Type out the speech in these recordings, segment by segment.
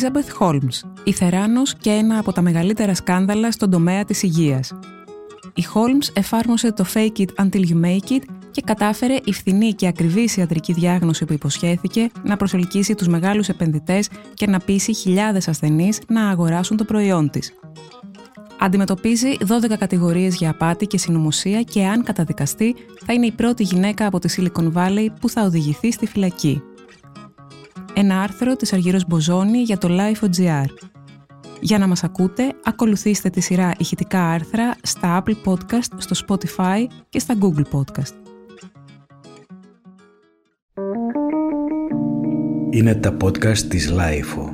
Elizabeth Holmes, η Θεράνος και ένα από τα μεγαλύτερα σκάνδαλα στον τομέα της υγείας. Η Holmes εφάρμοσε το Fake it until you make it και κατάφερε η φθηνή και ακριβή ιατρική διάγνωση που υποσχέθηκε να προσελκύσει τους μεγάλους επενδυτές και να πείσει χιλιάδες ασθενείς να αγοράσουν το προϊόν της. Αντιμετωπίζει 12 κατηγορίες για απάτη και συνωμοσία και αν καταδικαστεί θα είναι η πρώτη γυναίκα από τη Silicon Valley που θα οδηγηθεί στη φυλακή. Ένα άρθρο της Αργύρος Μποζόνη για το Life.gr. Για να μας ακούτε, ακολουθήστε τη σειρά ηχητικά άρθρα στα Apple Podcast, στο Spotify και στα Google Podcast. Είναι τα podcast της Lifeo.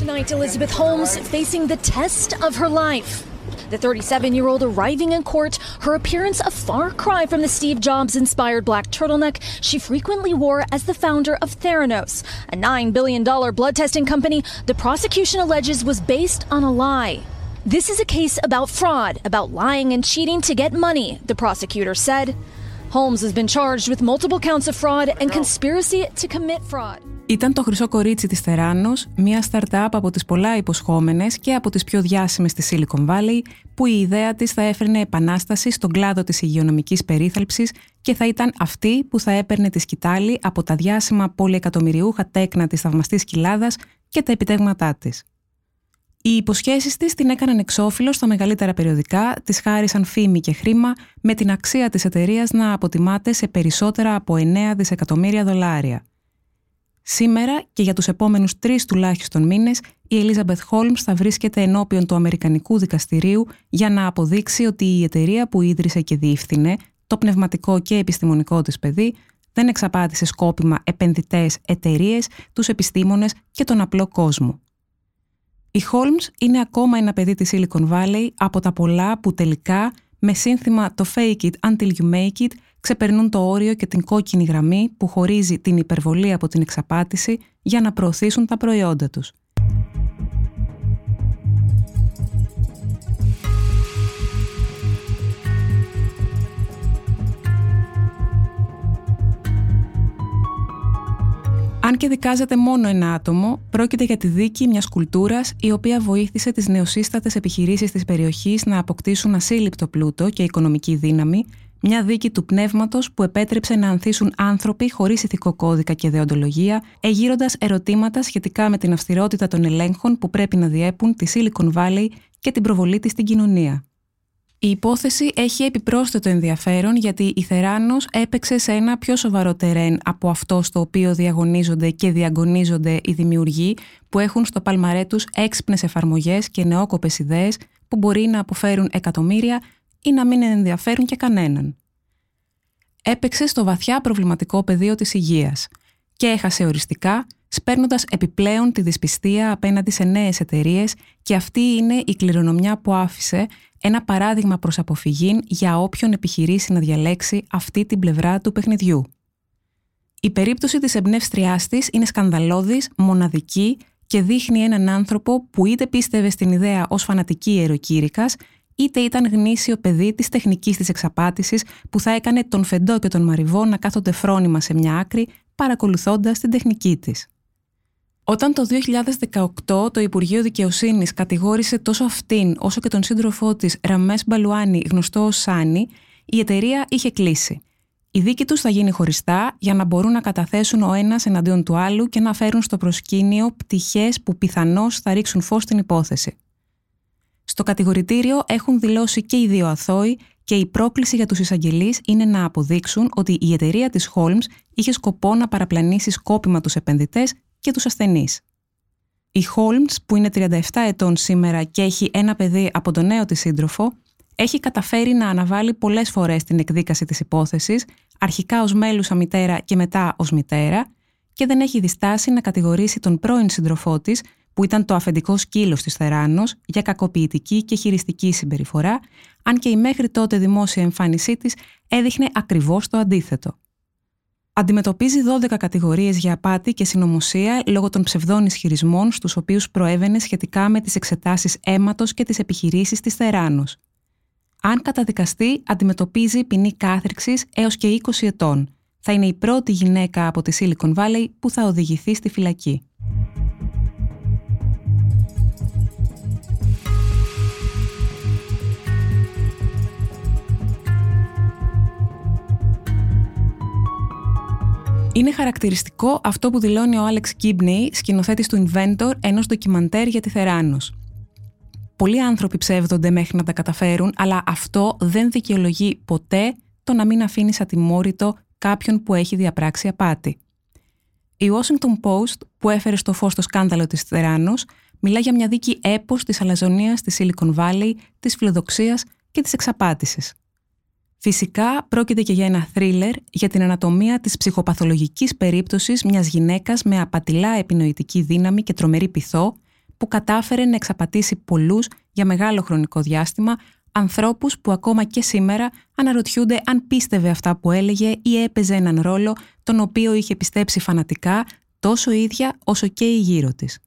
Tonight, Elizabeth Holmes facing the test of her life. The 37 year old arriving in court, her appearance a far cry from the Steve Jobs inspired black turtleneck she frequently wore as the founder of Theranos, a $9 billion blood testing company the prosecution alleges was based on a lie. This is a case about fraud, about lying and cheating to get money, the prosecutor said. Holmes has been charged with multiple counts of fraud and conspiracy to commit fraud. Ήταν το χρυσό κορίτσι της Θεράνος, μια startup από τις πολλά υποσχόμενες και από τις πιο διάσημες στη Silicon Valley, που η ιδέα της θα έφερνε επανάσταση στον κλάδο της υγειονομικής περίθαλψης και θα ήταν αυτή που θα έπαιρνε τη σκητάλη από τα διάσημα πολυεκατομμυριούχα τέκνα της θαυμαστής κοιλάδας και τα επιτέγματά της. Οι υποσχέσεις της την έκαναν εξώφυλλο στα μεγαλύτερα περιοδικά, τη χάρισαν φήμη και χρήμα, με την αξία της εταιρείας να αποτιμάται σε περισσότερα από 9 δισεκατομμύρια δολάρια. Σήμερα και για τους επόμενους τρεις τουλάχιστον μήνες, η Elizabeth Holmes θα βρίσκεται ενώπιον του Αμερικανικού Δικαστηρίου για να αποδείξει ότι η εταιρεία που ίδρυσε και διεύθυνε, το πνευματικό και επιστημονικό της παιδί, δεν εξαπάτησε σκόπιμα επενδυτές εταιρείες, τους επιστήμονες και τον απλό κόσμο. Η Holmes είναι ακόμα ένα παιδί της Silicon Valley από τα πολλά που τελικά, με σύνθημα το «Fake it until you make it», ξεπερνούν το όριο και την κόκκινη γραμμή που χωρίζει την υπερβολή από την εξαπάτηση για να προωθήσουν τα προϊόντα τους. Αν και δικάζεται μόνο ένα άτομο, πρόκειται για τη δίκη μιας κουλτούρας η οποία βοήθησε τις νεοσύστατες επιχειρήσεις της περιοχής να αποκτήσουν ασύλληπτο πλούτο και οικονομική δύναμη, μια δίκη του πνεύματος που επέτρεψε να ανθίσουν άνθρωποι χωρίς ηθικό κώδικα και δεοντολογία, εγείροντας ερωτήματα σχετικά με την αυστηρότητα των ελέγχων που πρέπει να διέπουν τη Silicon Valley και την προβολή της στην κοινωνία. Η υπόθεση έχει επιπρόσθετο ενδιαφέρον γιατί η Θεράνος έπαιξε σε ένα πιο σοβαρό τερέν από αυτό στο οποίο διαγωνίζονται και διαγωνίζονται οι δημιουργοί που έχουν στο παλμαρέ τους έξυπνες εφαρμογές και νεόκοπες ιδέες που μπορεί να αποφέρουν εκατομμύρια ή να μην ενδιαφέρουν και κανέναν. Έπαιξε στο βαθιά προβληματικό πεδίο της υγείας και έχασε οριστικά σπέρνοντας επιπλέον τη δυσπιστία απέναντι σε νέες εταιρείες και αυτή είναι η κληρονομιά που άφησε ένα παράδειγμα προς αποφυγή για όποιον επιχειρήσει να διαλέξει αυτή την πλευρά του παιχνιδιού. Η περίπτωση της εμπνεύστριάς της είναι σκανδαλώδης, μοναδική και δείχνει έναν άνθρωπο που είτε πίστευε στην ιδέα ως φανατική ιεροκήρυκας, είτε ήταν γνήσιο παιδί της τεχνικής της εξαπάτησης που θα έκανε τον Φεντό και τον Μαριβό να κάθονται φρόνημα σε μια άκρη παρακολουθώντας την τεχνική της. Όταν το 2018 το Υπουργείο Δικαιοσύνης κατηγόρησε τόσο αυτήν όσο και τον σύντροφό της Ραμές Μπαλουάνη γνωστό ως Σάνι, η εταιρεία είχε κλείσει. Η δίκη τους θα γίνει χωριστά για να μπορούν να καταθέσουν ο ένας εναντίον του άλλου και να φέρουν στο προσκήνιο πτυχές που πιθανώς θα ρίξουν φως στην υπόθεση. Στο κατηγορητήριο έχουν δηλώσει και οι δύο αθώοι και η πρόκληση για τους εισαγγελείς είναι να αποδείξουν ότι η εταιρεία της Holmes είχε σκοπό να παραπλανήσει σκόπιμα τους επενδυτές και τους ασθενείς. Η Holmes, που είναι 37 ετών σήμερα και έχει ένα παιδί από τον νέο της σύντροφο, έχει καταφέρει να αναβάλει πολλές φορές την εκδίκαση της υπόθεσης, αρχικά ως μέλουσα μητέρα και μετά ως μητέρα, και δεν έχει διστάσει να κατηγορήσει τον πρώην σύντροφό της, που ήταν το αφεντικό σκύλος της Θεράνος, για κακοποιητική και χειριστική συμπεριφορά, αν και η μέχρι τότε δημόσια εμφάνισή της έδειχνε ακριβώς το αντίθετο. Αντιμετωπίζει 12 κατηγορίες για απάτη και συνωμοσία λόγω των ψευδών ισχυρισμών στους οποίους προέβαινε σχετικά με τις εξετάσεις αίματος και τις επιχειρήσεις της Θεράνος. Αν καταδικαστεί, αντιμετωπίζει ποινή κάθριξης έως και 20 ετών. Θα είναι η πρώτη γυναίκα από τη Silicon Valley που θα οδηγηθεί στη φυλακή. Είναι χαρακτηριστικό αυτό που δηλώνει ο Άλεξ Κίμπνεϊ, σκηνοθέτης του Inventor, ενός ντοκιμαντέρ για τη Θεράνος. Πολλοί άνθρωποι ψεύδονται μέχρι να τα καταφέρουν, αλλά αυτό δεν δικαιολογεί ποτέ το να μην αφήνει ατιμόρυτο κάποιον που έχει διαπράξει απάτη. Η Washington Post, που έφερε στο φως το σκάνδαλο της Θεράνος, μιλά για μια δίκη έπος της αλαζονίας της Silicon Valley, της φιλοδοξίας και της εξαπάτησης. Φυσικά πρόκειται και για ένα θρίλερ για την ανατομία της ψυχοπαθολογικής περίπτωσης μιας γυναίκας με απατηλά επινοητική δύναμη και τρομερή πυθό που κατάφερε να εξαπατήσει πολλούς για μεγάλο χρονικό διάστημα ανθρώπους που ακόμα και σήμερα αναρωτιούνται αν πίστευε αυτά που έλεγε ή έπαιζε έναν ρόλο τον οποίο είχε πιστέψει φανατικά τόσο η ίδια όσο και η γύρω της.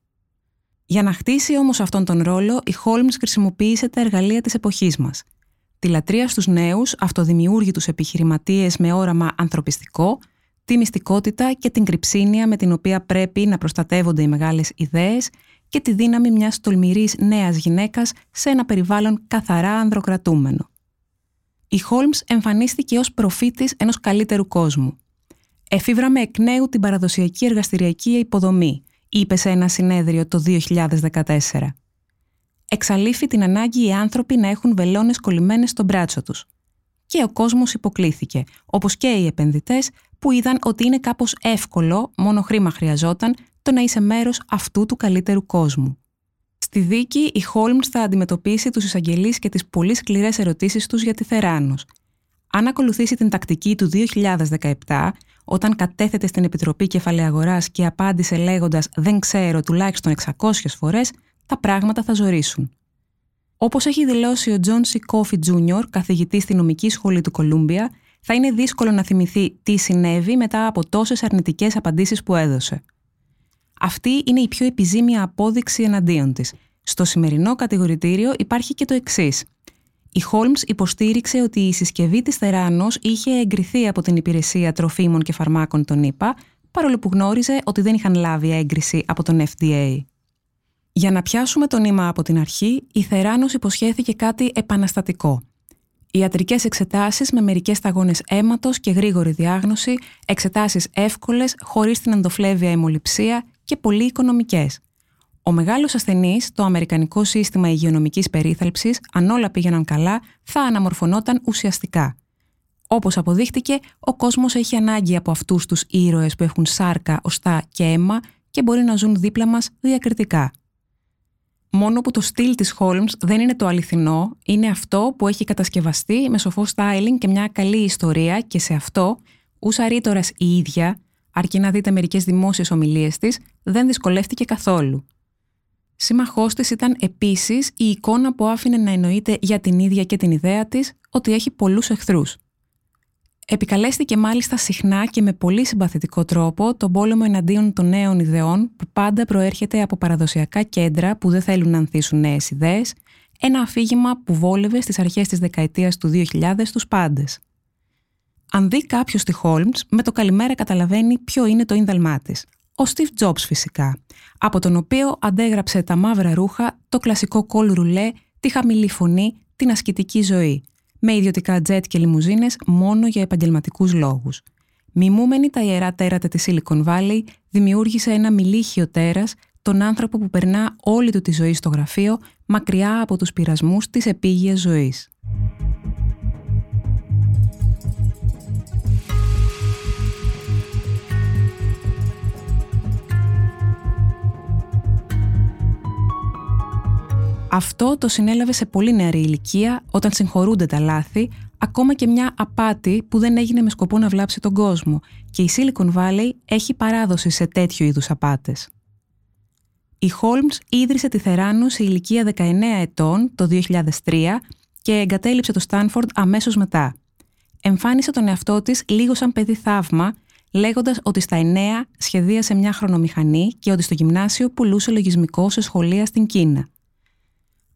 Για να χτίσει όμως αυτόν τον ρόλο, η Χόλμς χρησιμοποίησε τα εργαλεία της εποχής μας – τη λατρεία στους νέους, αυτοδημιούργητους επιχειρηματίες με όραμα ανθρωπιστικό, τη μυστικότητα και την κρυψίνια με την οποία πρέπει να προστατεύονται οι μεγάλες ιδέες και τη δύναμη μιας τολμηρής νέας γυναίκας σε ένα περιβάλλον καθαρά ανδροκρατούμενο. Η Χόλμς εμφανίστηκε ως προφήτης ενός καλύτερου κόσμου. Εφήβραμε εκ νέου την παραδοσιακή εργαστηριακή υποδομή, είπε σε ένα συνέδριο το 2014 εξαλείφει την ανάγκη οι άνθρωποι να έχουν βελόνες κολλημένες στο μπράτσο τους. Και ο κόσμος υποκλήθηκε, όπως και οι επενδυτές που είδαν ότι είναι κάπως εύκολο, μόνο χρήμα χρειαζόταν, το να είσαι μέρος αυτού του καλύτερου κόσμου. Στη δίκη, η Χόλμς θα αντιμετωπίσει τους εισαγγελείς και τις πολύ σκληρές ερωτήσεις τους για τη Θεράνος. Αν ακολουθήσει την τακτική του 2017, όταν κατέθετε στην Επιτροπή Κεφαλαιαγοράς και απάντησε λέγοντας Δεν ξέρω τουλάχιστον 600 φορές, τα πράγματα θα ζορίσουν. Όπως έχει δηλώσει ο Τζον Σι Κόφι Τζούνιορ, καθηγητής στη νομική σχολή του Κολούμπια, θα είναι δύσκολο να θυμηθεί τι συνέβη μετά από τόσες αρνητικές απαντήσεις που έδωσε. Αυτή είναι η πιο επιζήμια απόδειξη εναντίον της. Στο σημερινό κατηγορητήριο υπάρχει και το εξής. Η Χόλμς υποστήριξε ότι η συσκευή της Θεράνος είχε εγκριθεί από την Υπηρεσία Τροφίμων και Φαρμάκων των ΗΠΑ, παρόλο που γνώριζε ότι δεν είχαν λάβει έγκριση από τον FDA. Για να πιάσουμε το νήμα από την αρχή, η Θεράνος υποσχέθηκε κάτι επαναστατικό. Ιατρικές εξετάσεις με μερικές σταγόνες αίματος και γρήγορη διάγνωση, εξετάσεις εύκολες, χωρίς την ενδοφλέβεια αιμοληψία και πολύ οικονομικές. Ο μεγάλος ασθενής, το Αμερικανικό Σύστημα Υγειονομικής Περίθαλψης, αν όλα πήγαιναν καλά, θα αναμορφωνόταν ουσιαστικά. Όπως αποδείχτηκε, ο κόσμος έχει ανάγκη από αυτούς τους ήρωες που έχουν σάρκα, οστά και αίμα και μπορεί να ζουν δίπλα μας διακριτικά μόνο που το στυλ της Holmes δεν είναι το αληθινό, είναι αυτό που έχει κατασκευαστεί με σοφό styling και μια καλή ιστορία και σε αυτό, ούσα ρήτορας η ίδια, αρκεί να δείτε μερικές δημόσιες ομιλίες της, δεν δυσκολεύτηκε καθόλου. Σύμμαχός της ήταν επίσης η εικόνα που άφηνε να εννοείται για την ίδια και την ιδέα της ότι έχει πολλούς εχθρούς. Επικαλέστηκε μάλιστα συχνά και με πολύ συμπαθητικό τρόπο τον πόλεμο εναντίον των νέων ιδεών που πάντα προέρχεται από παραδοσιακά κέντρα που δεν θέλουν να ανθίσουν νέες ιδέες, ένα αφήγημα που βόλευε στις αρχές της δεκαετίας του 2000 τους πάντες. Αν δει κάποιος τη Holmes, με το καλημέρα καταλαβαίνει ποιο είναι το ίνδαλμά της. Ο Steve Jobs φυσικά, από τον οποίο αντέγραψε τα μαύρα ρούχα, το κλασικό κόλ ρουλέ, τη χαμηλή φωνή, την ασκητική ζωή – με ιδιωτικά τζετ και λιμουζίνες μόνο για επαγγελματικούς λόγους. Μιμούμενη τα ιερά τέρατα της Silicon Valley, δημιούργησε ένα μιλίχιο τέρας, τον άνθρωπο που περνά όλη του τη ζωή στο γραφείο, μακριά από τους πειρασμούς της επίγειας ζωής. Αυτό το συνέλαβε σε πολύ νεαρή ηλικία όταν συγχωρούνται τα λάθη, ακόμα και μια απάτη που δεν έγινε με σκοπό να βλάψει τον κόσμο και η Silicon Valley έχει παράδοση σε τέτοιου είδους απάτες. Η Holmes ίδρυσε τη Θεράνους σε ηλικία 19 ετών το 2003 και εγκατέλειψε το Στάνφορντ αμέσως μετά. Εμφάνισε τον εαυτό της λίγο σαν παιδί θαύμα, λέγοντας ότι στα 9 σχεδίασε μια χρονομηχανή και ότι στο γυμνάσιο πουλούσε λογισμικό σε σχολεία στην Κίνα.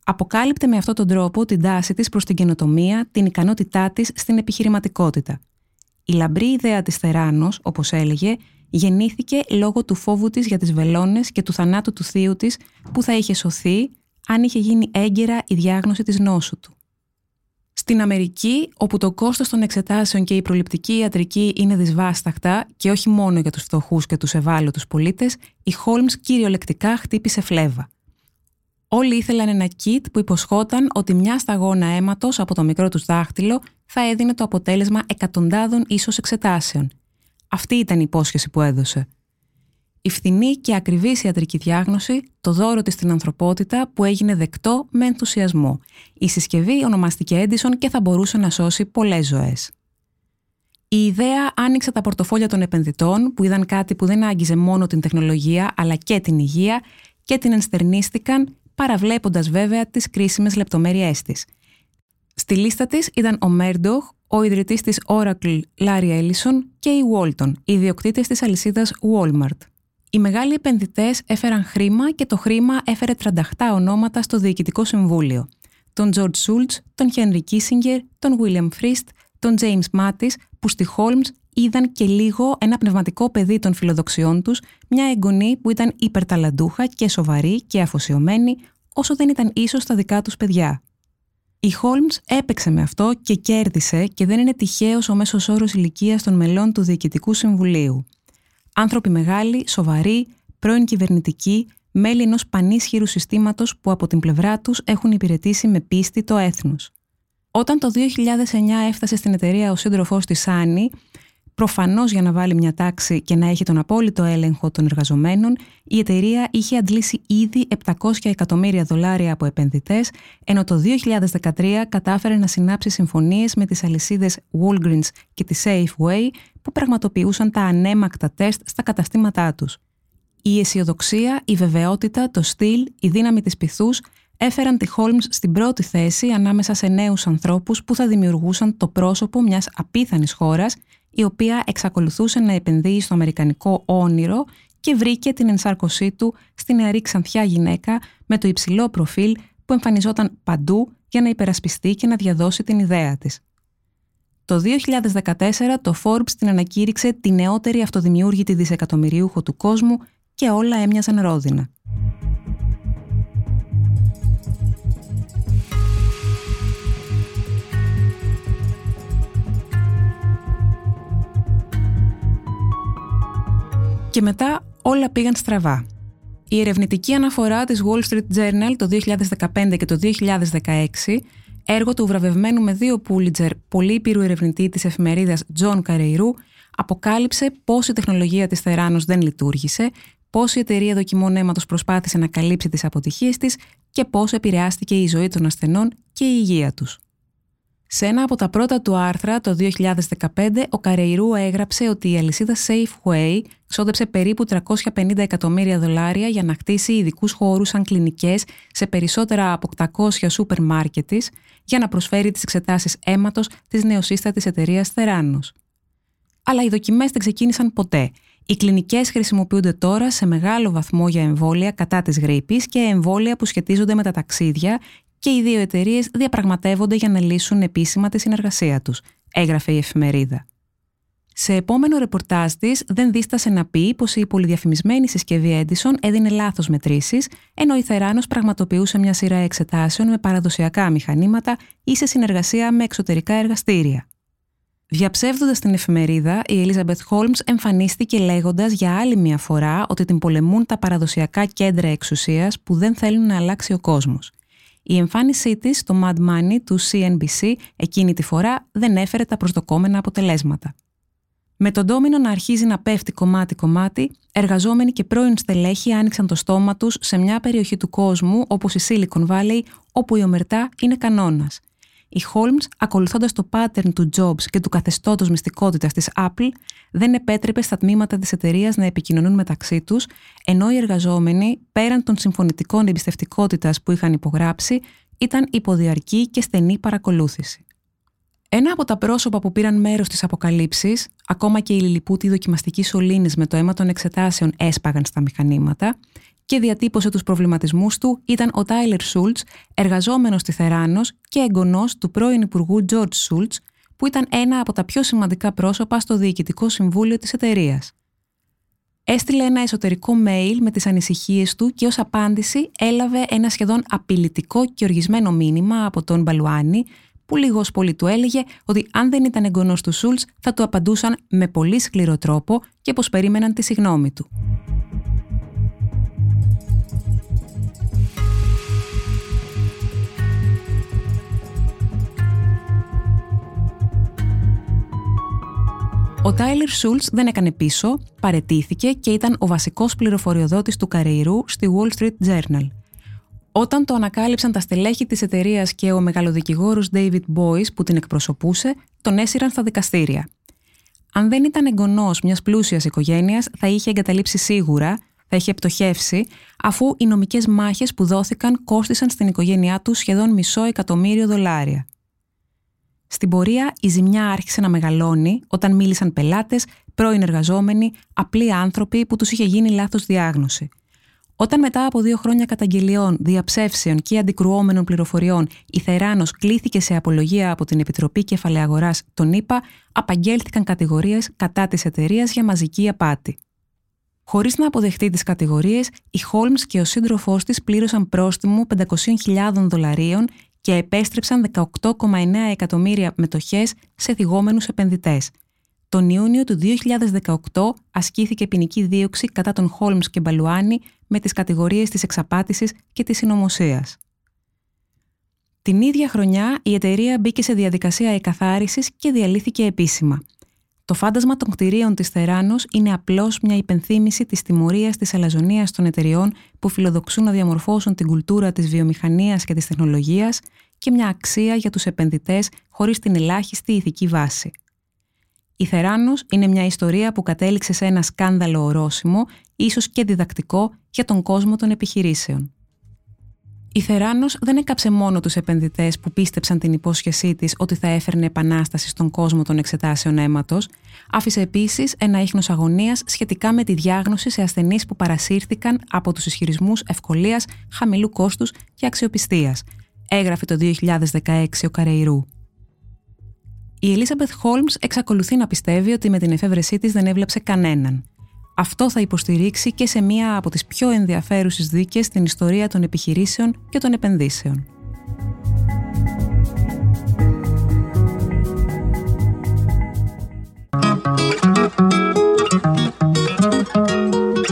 Αποκάλυπτε με αυτόν τον τρόπο την τάση της προς την καινοτομία, την ικανότητά της στην επιχειρηματικότητα. Η λαμπρή ιδέα της Θεράνος, όπως έλεγε, γεννήθηκε λόγω του φόβου της για τις βελόνες και του θανάτου του θείου της που θα είχε σωθεί αν είχε γίνει έγκαιρα η διάγνωση της νόσου του. Στην Αμερική, όπου το κόστος των εξετάσεων και η προληπτική ιατρική είναι δυσβάσταχτα και όχι μόνο για τους φτωχούς και τους ευάλωτους πολίτες, η Holmes κυριολεκτικά χτύπησε φλέβα. Όλοι ήθελαν ένα kit που υποσχόταν ότι μια σταγόνα αίματος από το μικρό τους δάχτυλο θα έδινε το αποτέλεσμα εκατοντάδων ίσως εξετάσεων. Αυτή ήταν η υπόσχεση που έδωσε. Η φθηνή και ακριβή ιατρική διάγνωση, το δώρο της στην ανθρωπότητα που έγινε δεκτό με ενθουσιασμό. Η συσκευή ονομαστηκε Edison και θα μπορούσε να σώσει πολλές ζωές. Η ιδέα άνοιξε τα πορτοφόλια των επενδυτών που είδαν κάτι που δεν άγγιζε μόνο την τεχνολογία αλλά και την υγεία και την ενστερνίστηκαν παραβλέποντας βέβαια τις κρίσιμες λεπτομέρειές της. Στη λίστα της ήταν ο Μέρντοχ, ο ιδρυτής της Oracle Larry Ellison και η Walton, οι ιδιοκτήτες της αλυσίδας Walmart. Οι μεγάλοι επενδυτές έφεραν χρήμα και το χρήμα έφερε τρανταχτά ονόματα στο Διοικητικό Συμβούλιο. Τον George Schultz, τον Henry Kissinger, τον William Frist, τον James Mattis, που στη Holmes είδαν και λίγο ένα πνευματικό παιδί των φιλοδοξιών τους, μια εγγονή που ήταν υπερταλαντούχα και σοβαρή και αφοσιωμένη, όσο δεν ήταν ίσως τα δικά τους παιδιά. Η Holmes έπαιξε με αυτό και κέρδισε και δεν είναι τυχαίος ο μέσος όρος ηλικίας των μελών του Διοικητικού Συμβουλίου. Άνθρωποι μεγάλοι, σοβαροί, πρώην κυβερνητικοί, μέλη ενός πανίσχυρου συστήματος που από την πλευρά τους έχουν υπηρετήσει με πίστη το έθνος. Όταν το 2009 έφτασε στην εταιρεία ο σύντροφός της Άννη, Προφανώς για να βάλει μια τάξη και να έχει τον απόλυτο έλεγχο των εργαζομένων, η εταιρεία είχε αντλήσει ήδη 700 εκατομμύρια δολάρια από επενδυτές, ενώ το 2013 κατάφερε να συνάψει συμφωνίες με τις αλυσίδες Walgreens και τη Safeway που πραγματοποιούσαν τα ανέμακτα τεστ στα καταστήματά τους. Η αισιοδοξία, η βεβαιότητα, το στυλ, η δύναμη της πυθούς έφεραν τη Holmes στην πρώτη θέση ανάμεσα σε νέους ανθρώπους που θα δημιουργούσαν το πρόσωπο μιας απίθανης χώρας η οποία εξακολουθούσε να επενδύει στο αμερικανικό όνειρο και βρήκε την ενσάρκωσή του στη νεαρή ξανθιά γυναίκα με το υψηλό προφίλ που εμφανιζόταν παντού για να υπερασπιστεί και να διαδώσει την ιδέα της. Το 2014 το Forbes την ανακήρυξε τη νεότερη αυτοδημιούργητη δισεκατομμυρίουχο του κόσμου και όλα έμοιαζαν ρόδινα. Και μετά όλα πήγαν στραβά. Η ερευνητική αναφορά της Wall Street Journal το 2015 και το 2016, έργο του βραβευμένου με δύο Pulitzer πολύπυρου ερευνητή της εφημερίδας John Καρεϊρού, αποκάλυψε πώς η τεχνολογία της Θεράνος δεν λειτουργήσε, πώς η εταιρεία δοκιμών αίματος προσπάθησε να καλύψει τις αποτυχίες της και πώς επηρεάστηκε η ζωή των ασθενών και η υγεία τους. Σε ένα από τα πρώτα του άρθρα το 2015, ο Καρεϊρού έγραψε ότι η αλυσίδα Safeway ξόδεψε περίπου 350 εκατομμύρια δολάρια για να χτίσει ειδικούς χώρους σαν κλινικές σε περισσότερα από 800 σούπερ μάρκετ για να προσφέρει τις εξετάσεις αίματος της νεοσύστατης εταιρείας Θεράνο. Αλλά οι δοκιμές δεν ξεκίνησαν ποτέ. Οι κλινικές χρησιμοποιούνται τώρα σε μεγάλο βαθμό για εμβόλια κατά της γρήπης και εμβόλια που σχετίζονται με τα ταξίδια και οι δύο εταιρείες διαπραγματεύονται για να λύσουν επίσημα τη συνεργασία τους, έγραφε η εφημερίδα. Σε επόμενο ρεπορτάζ της, δεν δίστασε να πει πως η πολυδιαφημισμένη συσκευή Edison έδινε λάθος μετρήσεις, ενώ η Θεράνος πραγματοποιούσε μια σειρά εξετάσεων με παραδοσιακά μηχανήματα ή σε συνεργασία με εξωτερικά εργαστήρια. Διαψεύδοντας την εφημερίδα, η Elizabeth Holmes εμφανίστηκε λέγοντας για άλλη μια φορά ότι την πολεμούν τα παραδοσιακά κέντρα εξουσίας που δεν θέλουν να αλλάξει ο κόσμος. Η εμφάνισή της στο Mad Money του CNBC εκείνη τη φορά δεν έφερε τα προσδοκόμενα αποτελέσματα. Με τον ντόμινο να αρχίζει να πέφτει κομμάτι-κομμάτι, εργαζόμενοι και πρώην στελέχοι άνοιξαν το στόμα τους σε μια περιοχή του κόσμου όπως η Silicon Valley, όπου η ομερτά είναι κανόνας – η Holmes, ακολουθώντας το pattern του Jobs και του καθεστώτος μυστικότητας της Apple, δεν επέτρεπε στα τμήματα της εταιρείας να επικοινωνούν μεταξύ τους, ενώ οι εργαζόμενοι, πέραν των συμφωνητικών εμπιστευτικότητας που είχαν υπογράψει, ήταν υποδιαρκή και στενή παρακολούθηση. Ένα από τα πρόσωπα που πήραν μέρος στις αποκαλύψεις, ακόμα και οι λιλιπούτοι δοκιμαστικοί σωλήνε με το αίμα των εξετάσεων έσπαγαν στα μηχανήματα, και διατύπωσε τους προβληματισμούς του ήταν ο Τάιλερ Σούλτς, εργαζόμενος στη Θεράνος και εγγονός του πρώην Υπουργού George Σούλτς, που ήταν ένα από τα πιο σημαντικά πρόσωπα στο Διοικητικό Συμβούλιο της εταιρείας. Έστειλε ένα εσωτερικό mail με τις ανησυχίες του και ως απάντηση έλαβε ένα σχεδόν απειλητικό και οργισμένο μήνυμα από τον Μπαλουάνι, που λίγος πολύ του έλεγε ότι αν δεν ήταν εγγονός του Σούλτς θα του απαντούσαν με πολύ σκληρό τρόπο και πως περίμεναν τη συγνώμη του. Ο Τάιλερ Σούλτς δεν έκανε πίσω, παρετήθηκε και ήταν ο βασικός πληροφοριοδότης του Καρεϊρού στη Wall Street Journal. Όταν το ανακάλυψαν τα στελέχη της εταιρείας και ο μεγαλοδικηγόρος David Boyce που την εκπροσωπούσε, τον έσυραν στα δικαστήρια. Αν δεν ήταν εγγονός μιας πλούσιας οικογένειας, θα είχε εγκαταλείψει σίγουρα, θα είχε πτωχεύσει, αφού οι νομικές μάχες που δόθηκαν κόστησαν στην οικογένειά του σχεδόν μισό εκατομμύριο δολάρια. Στην πορεία η ζημιά άρχισε να μεγαλώνει όταν μίλησαν πελάτες, πρώην εργαζόμενοι, απλοί άνθρωποι που τους είχε γίνει λάθος διάγνωση. Όταν μετά από δύο χρόνια καταγγελιών, διαψεύσεων και αντικρουόμενων πληροφοριών η Θεράνος κλήθηκε σε απολογία από την Επιτροπή Κεφαλαίου Αγοράς, τον είπα, απαγγέλθηκαν κατηγορίες κατά της εταιρείας για μαζική απάτη. Χωρίς να αποδεχτεί τις κατηγορίες, η Χόλμς και ο σύντροφός της πλήρωσαν πρόστιμο 500.000 δολαρίων και επέστρεψαν 18,9 εκατομμύρια μετοχές σε θυγόμενους επενδυτές. Τον Ιούνιο του 2018 ασκήθηκε ποινική δίωξη κατά τον Χόλμς και Μπαλουάνι με τις κατηγορίες της εξαπάτησης και της συνωμοσίας. Την ίδια χρονιά η εταιρεία μπήκε σε διαδικασία εκαθάρισης και διαλύθηκε επίσημα. Το φάντασμα των κτηρίων της Θεράνος είναι απλώς μια υπενθύμηση της τιμωρίας της αλαζονίας των εταιριών που φιλοδοξούν να διαμορφώσουν την κουλτούρα της βιομηχανίας και της τεχνολογίας και μια αξία για τους επενδυτές χωρίς την ελάχιστη ηθική βάση. Η Θεράνος είναι μια ιστορία που κατέληξε σε ένα σκάνδαλο ορόσημο, ίσως και διδακτικό για τον κόσμο των επιχειρήσεων. Η Θεράνος δεν έκαψε μόνο τους επενδυτές που πίστεψαν την υπόσχεσή της ότι θα έφερνε επανάσταση στον κόσμο των εξετάσεων αίματος, άφησε επίσης ένα ίχνος αγωνίας σχετικά με τη διάγνωση σε ασθενείς που παρασύρθηκαν από τους ισχυρισμούς ευκολίας, χαμηλού κόστους και αξιοπιστίας, έγραφε το 2016 ο Καρεϊρού. Η Ελίζαμπεθ Χόλμ εξακολουθεί να πιστεύει ότι με την εφεύρεσή της δεν έβλεψε κανέναν. Αυτό θα υποστηρίξει και σε μία από τις πιο ενδιαφέρουσες δίκες στην ιστορία των επιχειρήσεων και των επενδύσεων.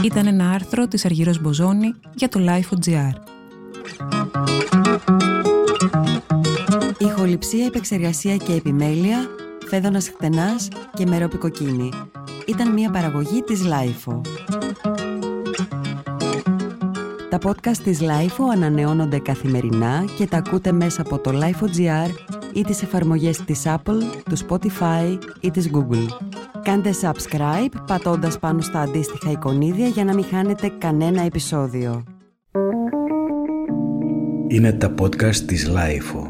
Ήταν ένα άρθρο της Αργυρός Μποζόνη για το Life.gr. Ηχοληψία, επεξεργασία και επιμέλεια, φέδωνας χτενάς και μερόπικοκίνη ήταν μια παραγωγή της Lifeo. Τα podcast της Lifeo ανανεώνονται καθημερινά και τα ακούτε μέσα από το Lifeo.gr ή τις εφαρμογές της Apple, του Spotify ή της Google. Κάντε subscribe πατώντας πάνω στα αντίστοιχα εικονίδια για να μην χάνετε κανένα επεισόδιο. Είναι τα podcast της Lifeo.